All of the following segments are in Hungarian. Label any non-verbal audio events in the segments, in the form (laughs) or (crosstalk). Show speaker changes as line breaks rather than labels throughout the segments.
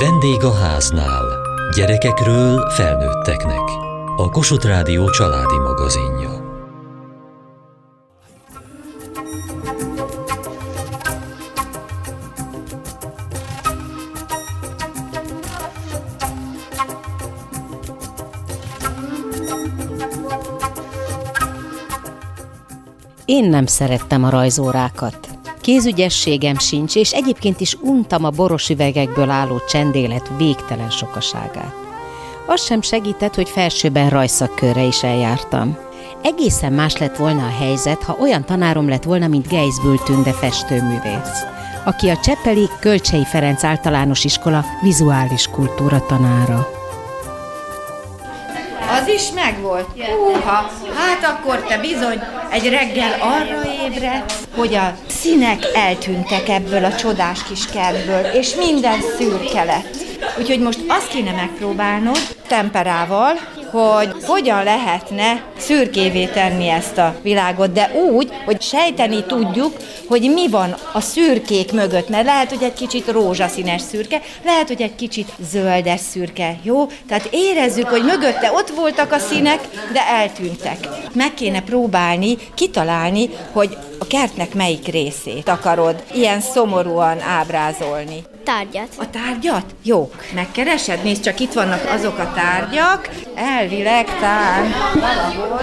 Vendég a háznál. Gyerekekről felnőtteknek. A Kossuth Rádió családi magazinja.
Én nem szerettem a rajzórákat. Kézügyességem sincs, és egyébként is untam a boros üvegekből álló csendélet végtelen sokaságát. Az sem segített, hogy felsőben rajszakkörre is eljártam. Egészen más lett volna a helyzet, ha olyan tanárom lett volna, mint Geisbül Tünde festőművész, aki a Cseppeli Kölcsei Ferenc általános iskola vizuális kultúra tanára.
Az is megvolt? Húha, hát akkor te bizony egy reggel arra ébredsz, hogy a színek eltűntek ebből a csodás kis kertből, és minden szürke lett. Úgyhogy most azt kéne megpróbálnod temperával, hogy hogyan lehetne szürkévé tenni ezt a világot, de úgy, hogy sejteni tudjuk, hogy mi van a szürkék mögött, mert lehet, hogy egy kicsit rózsaszínes szürke, lehet, hogy egy kicsit zöldes szürke, jó? Tehát érezzük, hogy mögötte ott voltak a színek, de eltűntek. Meg kéne próbálni, kitalálni, hogy a kertnek melyik részét akarod ilyen szomorúan ábrázolni.
Tárgyat.
A tárgyat? Jó, megkeresed? Nézd, csak itt vannak azok a tárgyak. Elvileg tán valahol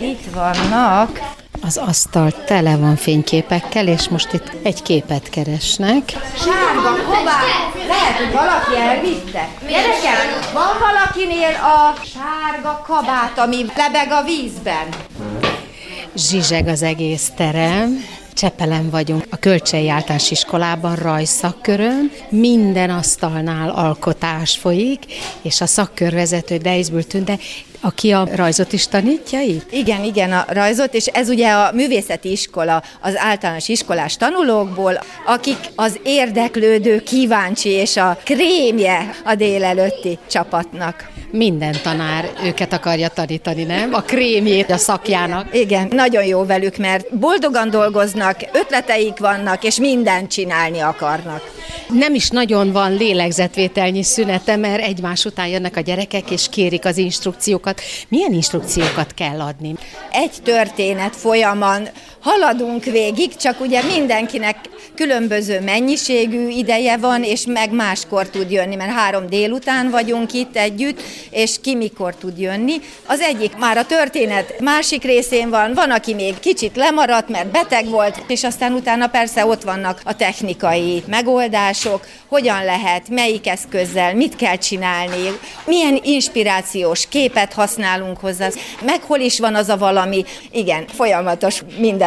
itt vannak.
Az asztal tele van fényképekkel, és most itt egy képet keresnek.
Sárga kabát. Lehet, hogy valaki elvitte. Gyerekek, van valakinél a sárga kabát, ami lebeg a vízben?
Zsizseg az egész terem. Csepelen vagyunk, a Kölcsei Általános Iskolában rajszakkörön. Minden asztalnál alkotás folyik, és a szakkörvezető Deisbül Tünde aki a rajzot is tanítja itt?
Igen, igen, a rajzot, és ez ugye a művészeti iskola az általános iskolás tanulókból, akik az érdeklődő, kíváncsi és a krémje a délelőtti csapatnak.
Minden tanár őket akarja tanítani, nem? A krémjét a szakjának.
Igen, nagyon jó velük, mert boldogan dolgoznak, ötleteik vannak, és mindent csinálni akarnak.
Nem is nagyon van lélegzetvételnyi szünete, mert egymás után jönnek a gyerekek, és kérik az instrukciókat. Milyen instrukciókat kell adni?
Egy történet folyaman haladunk végig, csak ugye mindenkinek különböző mennyiségű ideje van, és meg máskor tud jönni, mert három délután vagyunk itt együtt, és ki mikor tud jönni. Az egyik már a történet másik részén van, van, aki még kicsit lemaradt, mert beteg volt, és aztán utána persze ott vannak a technikai megoldások, hogyan lehet, melyik eszközzel, mit kell csinálni, milyen inspirációs képet használunk hozzá, meg hol is van az a valami, igen, folyamatos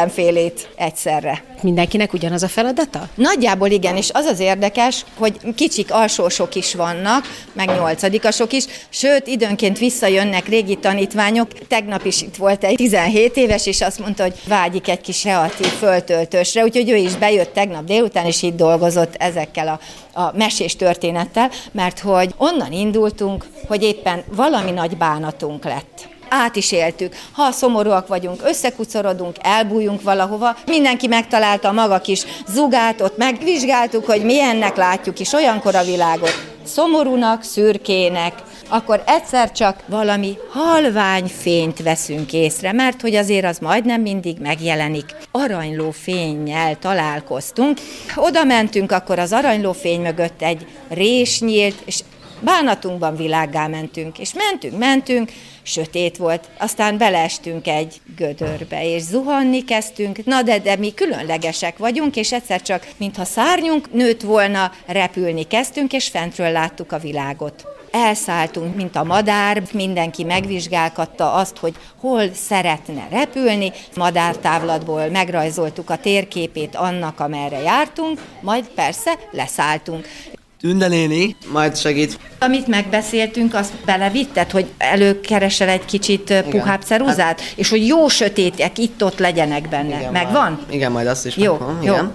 mindenfélét egyszerre.
Mindenkinek ugyanaz a feladata?
Nagyjából igen, és az az érdekes, hogy kicsik alsósok is vannak, meg nyolcadikasok is, sőt, időnként visszajönnek régi tanítványok. Tegnap is itt volt egy 17 éves, és azt mondta, hogy vágyik egy kis kreatív föltöltősre, úgyhogy ő is bejött tegnap délután, és itt dolgozott ezekkel a, a mesés történettel, mert hogy onnan indultunk, hogy éppen valami nagy bánatunk lett át is éltük. Ha szomorúak vagyunk, összekucorodunk, elbújunk valahova, mindenki megtalálta a maga kis zugát, ott megvizsgáltuk, hogy milyennek látjuk is olyankor a világot. Szomorúnak, szürkének, akkor egyszer csak valami halvány fényt veszünk észre, mert hogy azért az majdnem mindig megjelenik. Aranyló fényjel találkoztunk. Oda mentünk, akkor az aranyló fény mögött egy rés nyílt, és bánatunkban világgá mentünk, és mentünk, mentünk, sötét volt, aztán beleestünk egy gödörbe, és zuhanni kezdtünk, na de, de mi különlegesek vagyunk, és egyszer csak, mintha szárnyunk nőtt volna, repülni kezdtünk, és fentről láttuk a világot elszálltunk, mint a madár, mindenki megvizsgálkatta azt, hogy hol szeretne repülni. Madártávlatból megrajzoltuk a térképét annak, amerre jártunk, majd persze leszálltunk.
Tünde néni, majd segít.
Amit megbeszéltünk, azt belevitted, hogy előkeresel egy kicsit Igen. puhább ceruzát, hát, és hogy jó sötétek itt-ott legyenek benne. Igen, Megvan?
Majd, igen, majd azt is
jó,
megvan.
Jó.
Igen.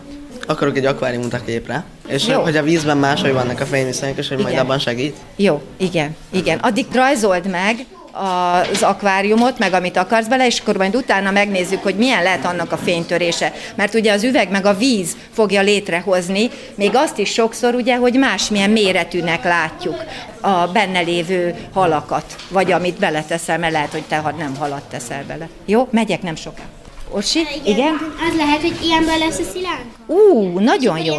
Akarok egy akváriumot a képre. És Jó. hogy a vízben máshogy vannak a fényviszonyok, és hogy igen. majd abban segít?
Jó, igen, igen. Addig rajzold meg, az akváriumot, meg amit akarsz bele, és akkor majd utána megnézzük, hogy milyen lehet annak a fénytörése. Mert ugye az üveg meg a víz fogja létrehozni, még azt is sokszor ugye, hogy másmilyen méretűnek látjuk a benne lévő halakat, vagy amit beleteszel, mert lehet, hogy te nem halat teszel bele. Jó, megyek nem soká. Orsi? Igen? Igen?
Az lehet, hogy ilyenből lesz a szilánk?
Ú, nagyon jó.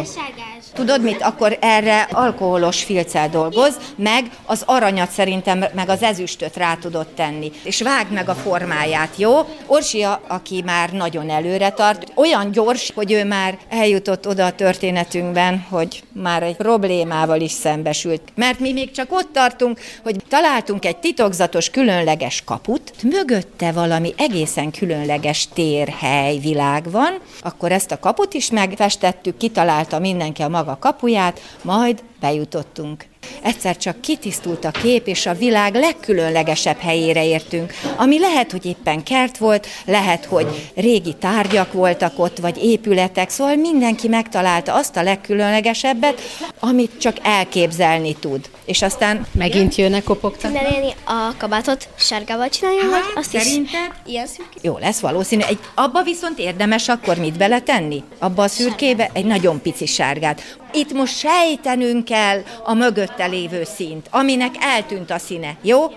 Tudod mit? Akkor erre alkoholos filccel dolgoz, meg az aranyat szerintem, meg az ezüstöt rá tudod tenni. És vág meg a formáját, jó? Orsia, aki már nagyon előre tart, olyan gyors, hogy ő már eljutott oda a történetünkben, hogy már egy problémával is szembesült. Mert mi még csak ott tartunk, hogy találtunk egy titokzatos, különleges kaput, mögötte valami egészen különleges térhely, világ van, akkor ezt a kaput is megfestettük, kitalálta mindenki a maga kapuját, majd bejutottunk. Egyszer csak kitisztult a kép, és a világ legkülönlegesebb helyére értünk, ami lehet, hogy éppen kert volt, lehet, hogy régi tárgyak voltak ott, vagy épületek, szóval mindenki megtalálta azt a legkülönlegesebbet, amit csak elképzelni tud. És aztán...
Megint jönnek kopogtatni?
a kabátot sárgával csináljam, vagy azt
szerinted? is ilyen szürke? Jó lesz valószínű. Egy, abba viszont érdemes akkor mit beletenni? Abba a szürkébe egy nagyon pici sárgát. Itt most sejtenünk kell a mögötte lévő színt, aminek eltűnt a színe, jó? Jó.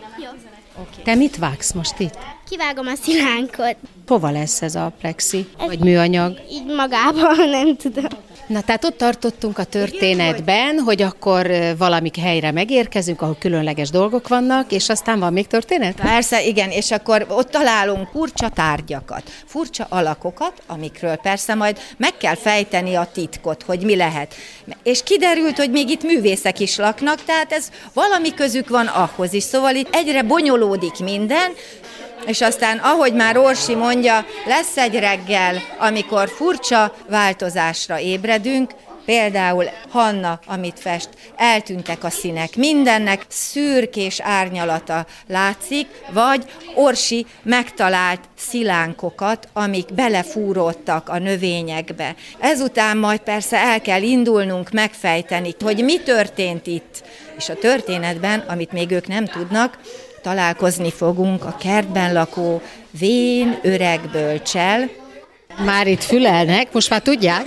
Okay. Te mit vágsz most itt?
Kivágom a szilánkot.
Hova lesz ez a plexi? Ez vagy műanyag?
Így magában, (laughs) nem tudom.
Na, tehát ott tartottunk a történetben, hogy akkor valamik helyre megérkezünk, ahol különleges dolgok vannak, és aztán van még történet?
Persze, igen, és akkor ott találunk furcsa tárgyakat, furcsa alakokat, amikről persze majd meg kell fejteni a titkot, hogy mi lehet. És kiderült, hogy még itt művészek is laknak, tehát ez valami közük van ahhoz is, szóval itt egyre bonyolódik minden, és aztán, ahogy már Orsi mondja, lesz egy reggel, amikor furcsa változásra ébredünk, Például Hanna, amit fest, eltűntek a színek, mindennek szürkés árnyalata látszik, vagy Orsi megtalált szilánkokat, amik belefúródtak a növényekbe. Ezután majd persze el kell indulnunk megfejteni, hogy mi történt itt. És a történetben, amit még ők nem tudnak, találkozni fogunk a kertben lakó vén öreg bölcsel,
már itt fülelnek, most már tudják.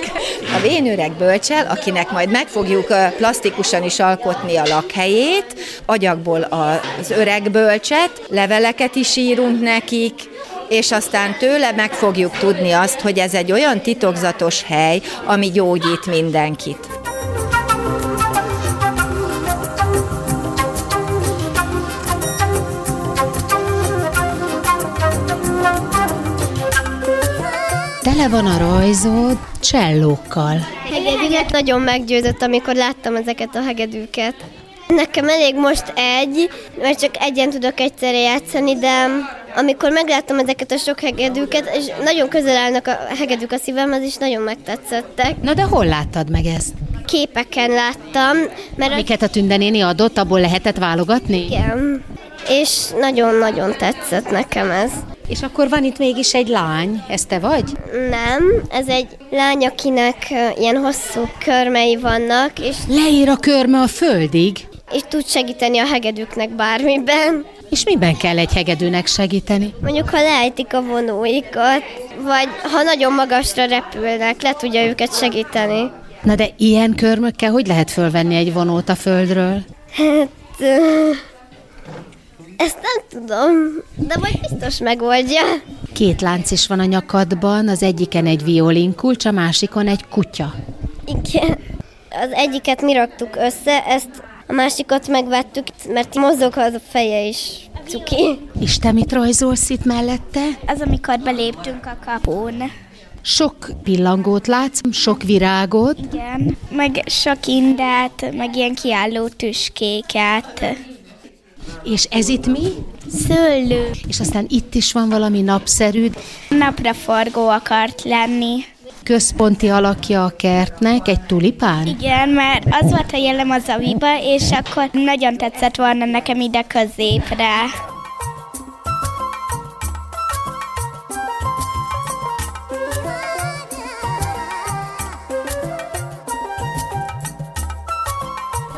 A vén öreg bölcsel, akinek majd meg fogjuk plastikusan is alkotni a lakhelyét, agyagból az öreg bölcset, leveleket is írunk nekik, és aztán tőle meg fogjuk tudni azt, hogy ez egy olyan titokzatos hely, ami gyógyít mindenkit.
Tele van a rajzod csellókkal.
Hegedűnek nagyon meggyőzött, amikor láttam ezeket a hegedűket. Nekem elég most egy, mert csak egyen tudok egyszerre játszani, de amikor megláttam ezeket a sok hegedűket, és nagyon közel állnak a hegedűk a szívemhez, és nagyon megtetszettek.
Na de hol láttad meg ezt?
Képeken láttam.
Mert Amiket a tündenéni adott, abból lehetett válogatni?
Igen. És nagyon-nagyon tetszett nekem ez.
És akkor van itt mégis egy lány, ez te vagy?
Nem, ez egy lány, akinek ilyen hosszú körmei vannak, és...
Leír a körme a földig?
És tud segíteni a hegedűknek bármiben.
És miben kell egy hegedűnek segíteni?
Mondjuk, ha leejtik a vonóikat, vagy ha nagyon magasra repülnek, le tudja őket segíteni.
Na de ilyen körmökkel hogy lehet fölvenni egy vonót a földről?
Hát... Ezt nem tudom, de majd biztos megoldja.
Két lánc is van a nyakadban, az egyiken egy violinkulcs, a másikon egy kutya.
Igen. Az egyiket mi raktuk össze, ezt a másikat megvettük, mert mozog az a feje is cuki.
És te mit rajzolsz itt mellette?
Az, amikor beléptünk a kapun.
Sok pillangót látsz, sok virágot.
Igen, meg sok indát, meg ilyen kiálló tüskéket.
És ez itt mi?
Szőlő.
És aztán itt is van valami napszerű.
Napraforgó akart lenni.
Központi alakja a kertnek egy tulipán?
Igen, mert az volt a jellem az aviba, és akkor nagyon tetszett volna nekem ide középre.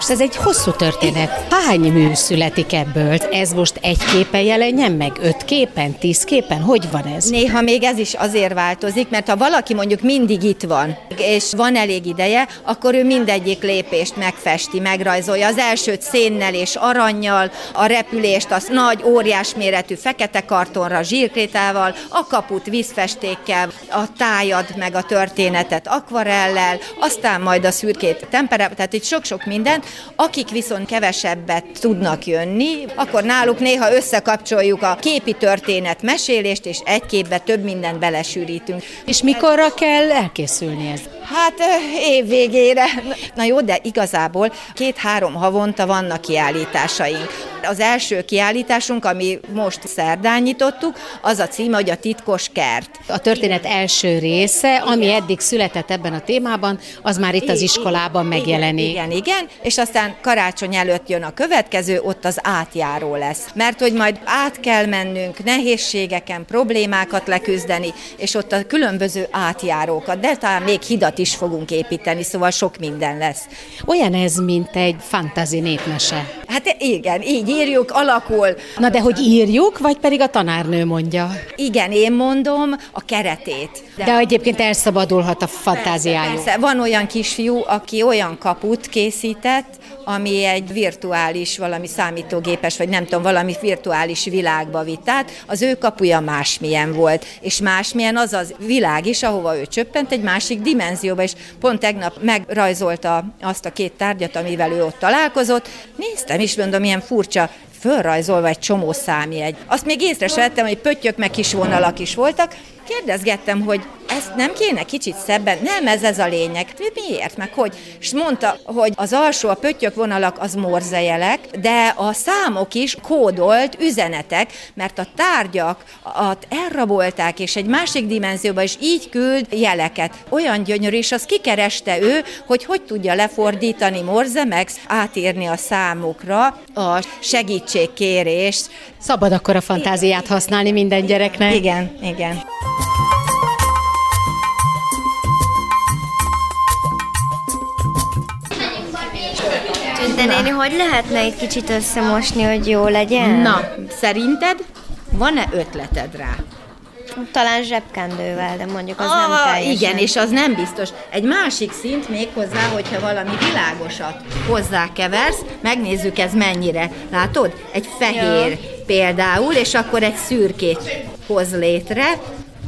Most ez egy hosszú történet. Hány mű születik ebből? Ez most egy képen jelenjen meg? Öt képen? Tíz képen? Hogy van ez?
Néha még ez is azért változik, mert ha valaki mondjuk mindig itt van, és van elég ideje, akkor ő mindegyik lépést megfesti, megrajzolja. Az elsőt szénnel és aranyjal, a repülést az nagy, óriás méretű fekete kartonra, zsírkrétával, a kaput vízfestékkel, a tájad meg a történetet akvarellel, aztán majd a szürkét temperával, tehát itt sok-sok mindent. Akik viszont kevesebbet tudnak jönni, akkor náluk néha összekapcsoljuk a képi történet mesélést, és egy képbe több mindent belesűrítünk.
És mikorra kell elkészülni ez?
Hát év végére. Na jó, de igazából két-három havonta vannak kiállításaink. Az első kiállításunk, ami most szerdán nyitottuk, az a címe, hogy a titkos kert.
A történet első része, ami eddig született ebben a témában, az már itt az iskolában megjelenik.
Igen, igen, és aztán karácsony előtt jön a következő, ott az átjáró lesz. Mert hogy majd át kell mennünk, nehézségeken, problémákat leküzdeni, és ott a különböző átjárókat, de talán még hidat is fogunk építeni, szóval sok minden lesz.
Olyan ez, mint egy fantazi népmese.
Hát igen, így írjuk, alakul.
Na de hogy írjuk, vagy pedig a tanárnő mondja?
Igen, én mondom a keretét.
De, de egyébként elszabadulhat a fantáziája.
Persze, van olyan kisfiú, aki olyan kaput készített, ami egy virtuális, valami számítógépes, vagy nem tudom, valami virtuális világba vitt át, az ő kapuja másmilyen volt, és másmilyen az az világ is, ahova ő csöppent egy másik dimenzióba, és pont tegnap megrajzolta azt a két tárgyat, amivel ő ott találkozott. Néztem is, mondom, milyen furcsa, fölrajzolva egy csomó számjegy. Azt még észre se vettem, hogy pöttyök meg kis vonalak is voltak, kérdezgettem, hogy ezt nem kéne kicsit szebben, nem ez ez a lényeg. Miért, meg hogy? És mondta, hogy az alsó, a pöttyök vonalak az morzejelek, de a számok is kódolt üzenetek, mert a tárgyak elrabolták, és egy másik dimenzióba is így küld jeleket. Olyan gyönyörű, és azt kikereste ő, hogy hogy tudja lefordítani morze, meg átírni a számukra a segítségkérést.
Szabad akkor a fantáziát használni minden gyereknek.
Igen, igen.
De néni, hogy lehetne egy kicsit összemosni, hogy jó legyen?
Na, szerinted van-e ötleted rá?
Talán zsebkendővel, de mondjuk az
ah,
nem teljesen.
Igen, és az nem biztos. Egy másik szint még hozzá, hogyha valami világosat hozzákeversz, megnézzük ez mennyire. Látod? Egy fehér ja. például, és akkor egy szürkét hoz létre,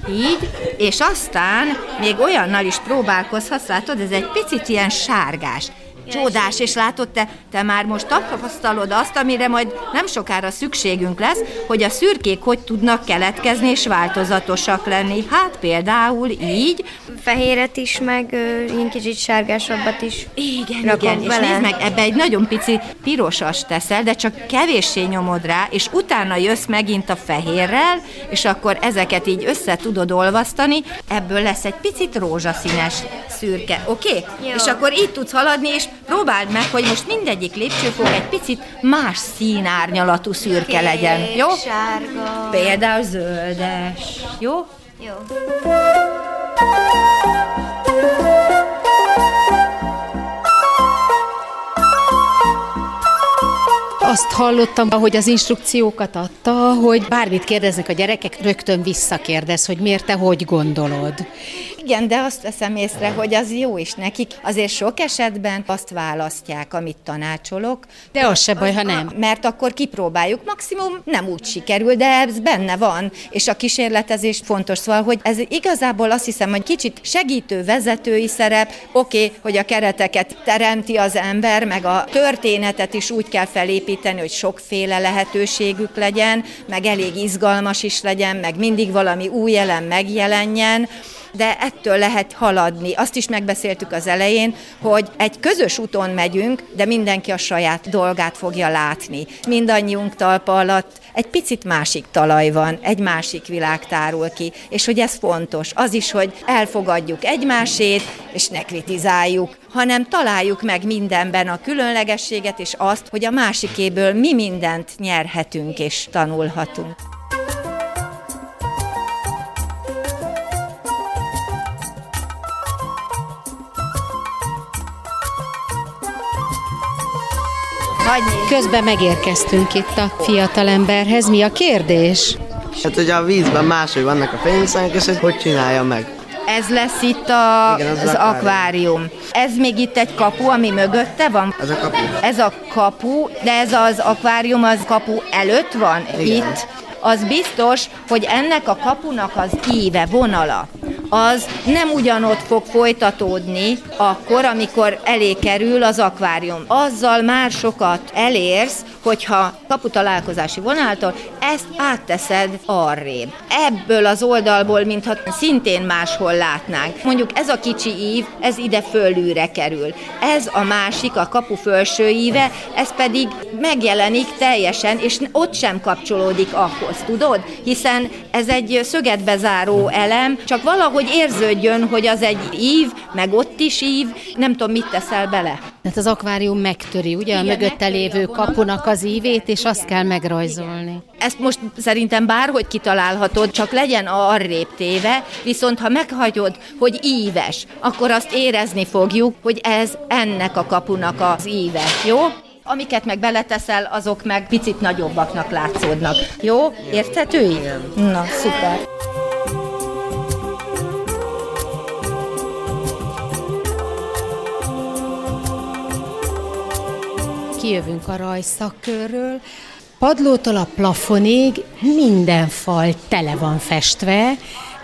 így, és aztán még olyannal is próbálkozhatsz, látod, ez egy picit ilyen sárgás. Csodás, és látod, te, te már most tapasztalod azt, amire majd nem sokára szükségünk lesz, hogy a szürkék hogy tudnak keletkezni és változatosak lenni. Hát például így.
Fehéret is, meg ilyen kicsit sárgásabbat is
Igen, igen, bele. és nézd meg, ebbe egy nagyon pici pirosas teszel, de csak kevéssé nyomod rá, és utána jössz megint a fehérrel, és akkor ezeket így össze tudod olvasztani, ebből lesz egy picit rózsaszínes szürke, oké? Okay? És akkor így tudsz haladni, és próbáld meg, hogy most mindegyik lépcsőfok egy picit más színárnyalatú szürke Kék, legyen, jó?
sárga.
Például zöldes, jó?
Jó.
azt hallottam, hogy az instrukciókat adta, hogy bármit kérdeznek a gyerekek, rögtön visszakérdez, hogy miért te hogy gondolod.
Igen, de azt veszem észre, hogy az jó is nekik. Azért sok esetben azt választják, amit tanácsolok.
De az se baj, ha nem.
Mert akkor kipróbáljuk, maximum nem úgy sikerül, de ez benne van, és a kísérletezés fontos. Szóval, hogy ez igazából azt hiszem, hogy kicsit segítő vezetői szerep, oké, okay, hogy a kereteket teremti az ember, meg a történetet is úgy kell felépíteni, hogy sokféle lehetőségük legyen, meg elég izgalmas is legyen, meg mindig valami új elem megjelenjen, de ettől lehet haladni. Azt is megbeszéltük az elején, hogy egy közös úton megyünk, de mindenki a saját dolgát fogja látni. Mindannyiunk talpa alatt egy picit másik talaj van, egy másik világ tárul ki, és hogy ez fontos. Az is, hogy elfogadjuk egymásét, és ne kritizáljuk, hanem találjuk meg mindenben a különlegességet, és azt, hogy a másikéből mi mindent nyerhetünk és tanulhatunk. Hagyni.
Közben megérkeztünk itt a fiatalemberhez. Mi a kérdés?
Hát ugye a vízben máshogy vannak a fényszányok, és hogy hogy csinálja meg.
Ez lesz itt a,
Igen, az
az
akvárium.
akvárium. Ez még itt egy kapu, ami mögötte van.
Ez a kapu.
Ez a kapu, de ez az akvárium az kapu előtt van
Igen.
itt. Az biztos, hogy ennek a kapunak az íve, vonala, az nem ugyanott fog folytatódni akkor, amikor elé kerül az akvárium. Azzal már sokat elérsz, hogyha kaputalálkozási vonaltól ezt átteszed arrébb. Ebből az oldalból, mintha szintén máshol látnánk. Mondjuk ez a kicsi ív, ez ide fölülre kerül. Ez a másik, a kapu felső íve, ez pedig megjelenik teljesen, és ott sem kapcsolódik ahhoz, tudod? Hiszen ez egy szöget bezáró elem, csak valahogy érződjön, hogy az egy ív, meg ott is ív, nem tudom, mit teszel bele.
Tehát az akvárium megtöri, ugye, a
Igen,
mögötte
megtöri
lévő
a
kapunak az ívét, és azt kell megrajzolni.
Ezt most szerintem bárhogy kitalálhatod, csak legyen arrébb téve, viszont ha meghagyod, hogy íves, akkor azt érezni fogjuk, hogy ez ennek a kapunak az íve, jó? Amiket meg beleteszel, azok meg picit nagyobbaknak látszódnak. Jó? Érthető így? Na, szuper.
Kijövünk a rajszakkörről, padlótól a plafonig minden fal tele van festve,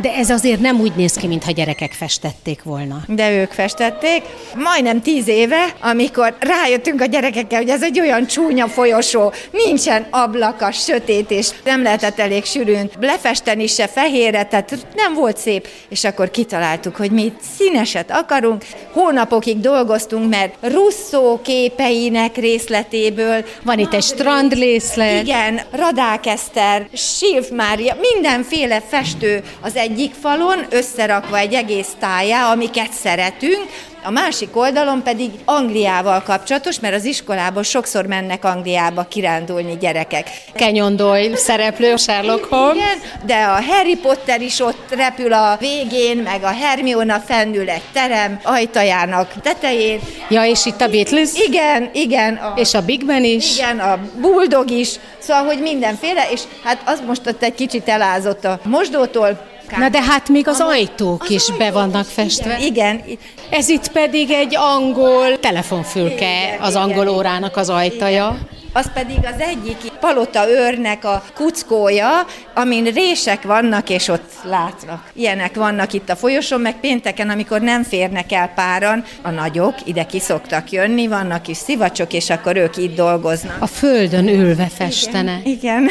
de ez azért nem úgy néz ki, mintha gyerekek festették volna.
De ők festették. Majdnem tíz éve, amikor rájöttünk a gyerekekkel, hogy ez egy olyan csúnya folyosó, nincsen ablaka, sötét, és nem lehetett elég sűrűn lefesteni se fehérre, tehát nem volt szép. És akkor kitaláltuk, hogy mi színeset akarunk. Hónapokig dolgoztunk, mert Russzó képeinek részletéből
Van itt egy strandlészlet,
igen, Radák Eszter, Sírf Mária, mindenféle festő az egyik falon, összerakva egy egész tájá, amiket szeretünk, a másik oldalon pedig Angliával kapcsolatos, mert az iskolából sokszor mennek Angliába kirándulni gyerekek.
Kenyon Doyle szereplő, Sherlock Holmes.
Igen, de a Harry Potter is ott repül a végén, meg a Hermione fennül egy terem ajtajának tetején.
Ja, és itt a Beatles,
Igen, igen. A...
és a Big Ben is.
Igen, a buldog is, szóval, hogy mindenféle, és hát az most ott egy kicsit elázott a mosdótól.
Na de hát még az ajtók
Az
is be
ajtók
vannak
is,
festve.
Igen, igen.
Ez itt pedig egy angol telefonfülke,
Igen,
az
igen,
angol
igen.
órának az ajtaja.
Az pedig az egyik palota őrnek a kuckója, amin rések vannak, és ott látnak. Ilyenek vannak itt a folyosón, meg pénteken, amikor nem férnek el páran, a nagyok ide ki szoktak jönni, vannak is szivacsok, és akkor ők itt dolgoznak.
A földön ülve festene.
Igen.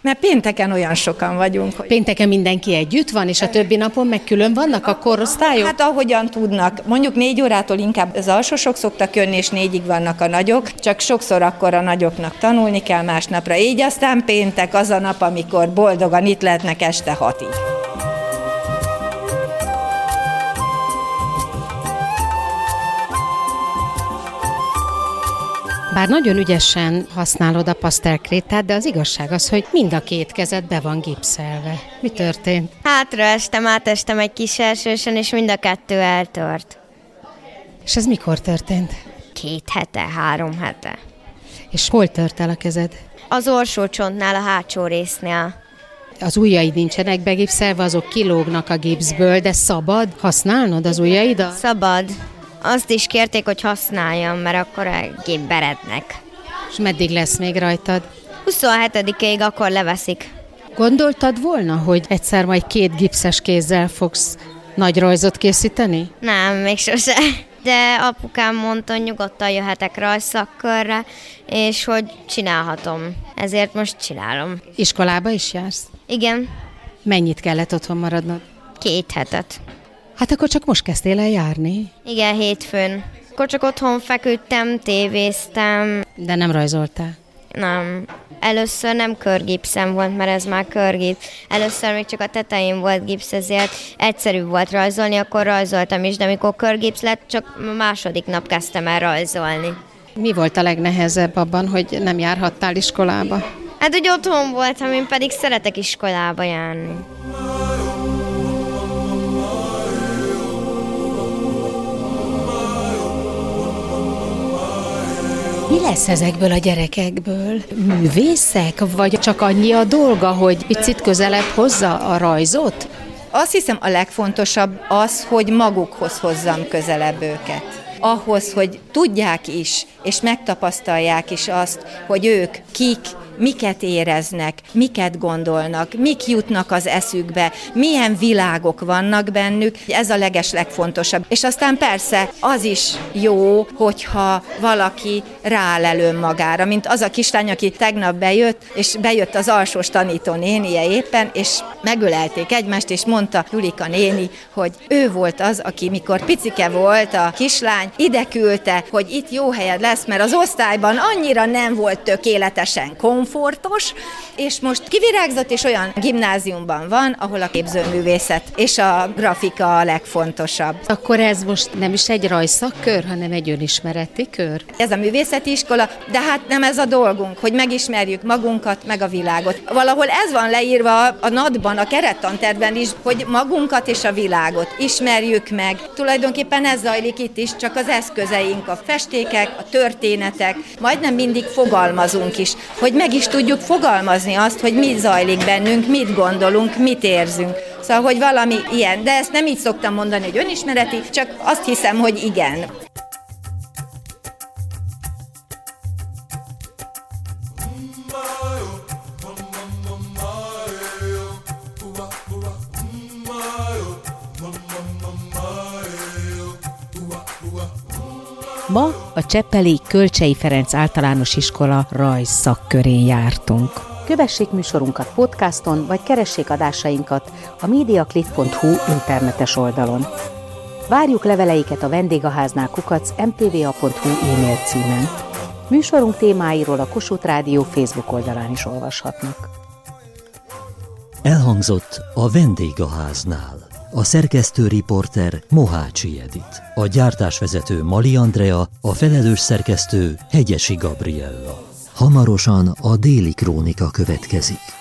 Mert pénteken olyan sokan vagyunk, hogy
Pénteken mindenki együtt van, és a többi napon meg külön vannak a korosztályok?
Hát ahogyan tudnak. Mondjuk négy órától inkább az alsósok szoktak jönni, és négyig vannak a nagyok, csak sokszor akkor a nagyoknak tanulni kell másnapra. Így aztán péntek az a nap, amikor boldogan itt lehetnek este hatig.
Bár nagyon ügyesen használod a pasztelkrétát, de az igazság az, hogy mind a két kezed be van gipszelve. Mi történt?
Hátraestem, átestem egy kis elsősen, és mind a kettő eltört.
És ez mikor történt?
Két hete, három hete.
És hol tört el a kezed?
Az orsócsontnál, a hátsó résznél.
Az ujjaid nincsenek begipszelve, azok kilógnak a gipszből, de szabad használnod az ujjaidat?
Szabad. Azt is kérték, hogy használjam, mert akkor eléggé berednek.
És meddig lesz még rajtad?
27-ig akkor leveszik.
Gondoltad volna, hogy egyszer majd két gipszes kézzel fogsz nagy rajzot készíteni?
Nem, még sose. De apukám mondta, hogy nyugodtan jöhetek rajszakkörre, és hogy csinálhatom. Ezért most csinálom.
Iskolába is jársz?
Igen,
Mennyit kellett otthon maradnod?
két hetet.
Hát akkor csak most kezdtél el járni,
Igen, hétfőn. Akkor csak otthon feküdtem, tévéztem.
de nem rajzoltál.
Nem. Először nem körgipszem volt, mert ez már körgipsz. Először még csak a tetején volt gipsz, ezért egyszerű volt rajzolni, akkor rajzoltam is, de amikor körgipsz lett, csak második nap kezdtem el rajzolni.
Mi volt a legnehezebb abban, hogy nem járhattál iskolába?
Hát, hogy otthon voltam, én pedig szeretek iskolába járni.
Mi lesz ezekből a gyerekekből? Művészek? Vagy csak annyi a dolga, hogy picit közelebb hozza a rajzot?
Azt hiszem a legfontosabb az, hogy magukhoz hozzam közelebb őket ahhoz, hogy tudják is, és megtapasztalják is azt, hogy ők kik, miket éreznek, miket gondolnak, mik jutnak az eszükbe, milyen világok vannak bennük, ez a leges legfontosabb. És aztán persze az is jó, hogyha valaki rálel önmagára, mint az a kislány, aki tegnap bejött, és bejött az alsós tanító nénie éppen, és megölelték egymást, és mondta Julika néni, hogy ő volt az, aki mikor picike volt a kislány, ide küldte, hogy itt jó helyed lesz, mert az osztályban annyira nem volt tökéletesen komfortos, komfortos, és most kivirágzott, és olyan gimnáziumban van, ahol a képzőművészet és a grafika a legfontosabb.
Akkor ez most nem is egy rajszakkör, hanem egy önismereti kör?
Ez a művészeti iskola, de hát nem ez a dolgunk, hogy megismerjük magunkat, meg a világot. Valahol ez van leírva a NAD-ban, a kerettanterben is, hogy magunkat és a világot ismerjük meg. Tulajdonképpen ez zajlik itt is, csak az eszközeink, a festékek, a történetek, majdnem mindig fogalmazunk is, hogy meg is tudjuk fogalmazni azt, hogy mi zajlik bennünk, mit gondolunk, mit érzünk. Szóval, hogy valami ilyen, de ezt nem így szoktam mondani, hogy önismereti, csak azt hiszem, hogy igen.
Ma a Cseppeli Kölcsei Ferenc általános iskola rajz szakkörén jártunk. Kövessék műsorunkat podcaston, vagy keressék adásainkat a mediaclick.hu internetes oldalon. Várjuk leveleiket a vendégháznál kukac mtva.hu e-mail címen. Műsorunk témáiról a Kossuth Rádió Facebook oldalán is olvashatnak.
Elhangzott a vendégháznál. A szerkesztő riporter Mohácsi Edit, a gyártásvezető Mali Andrea, a felelős szerkesztő Hegyesi Gabriella. Hamarosan a déli krónika következik.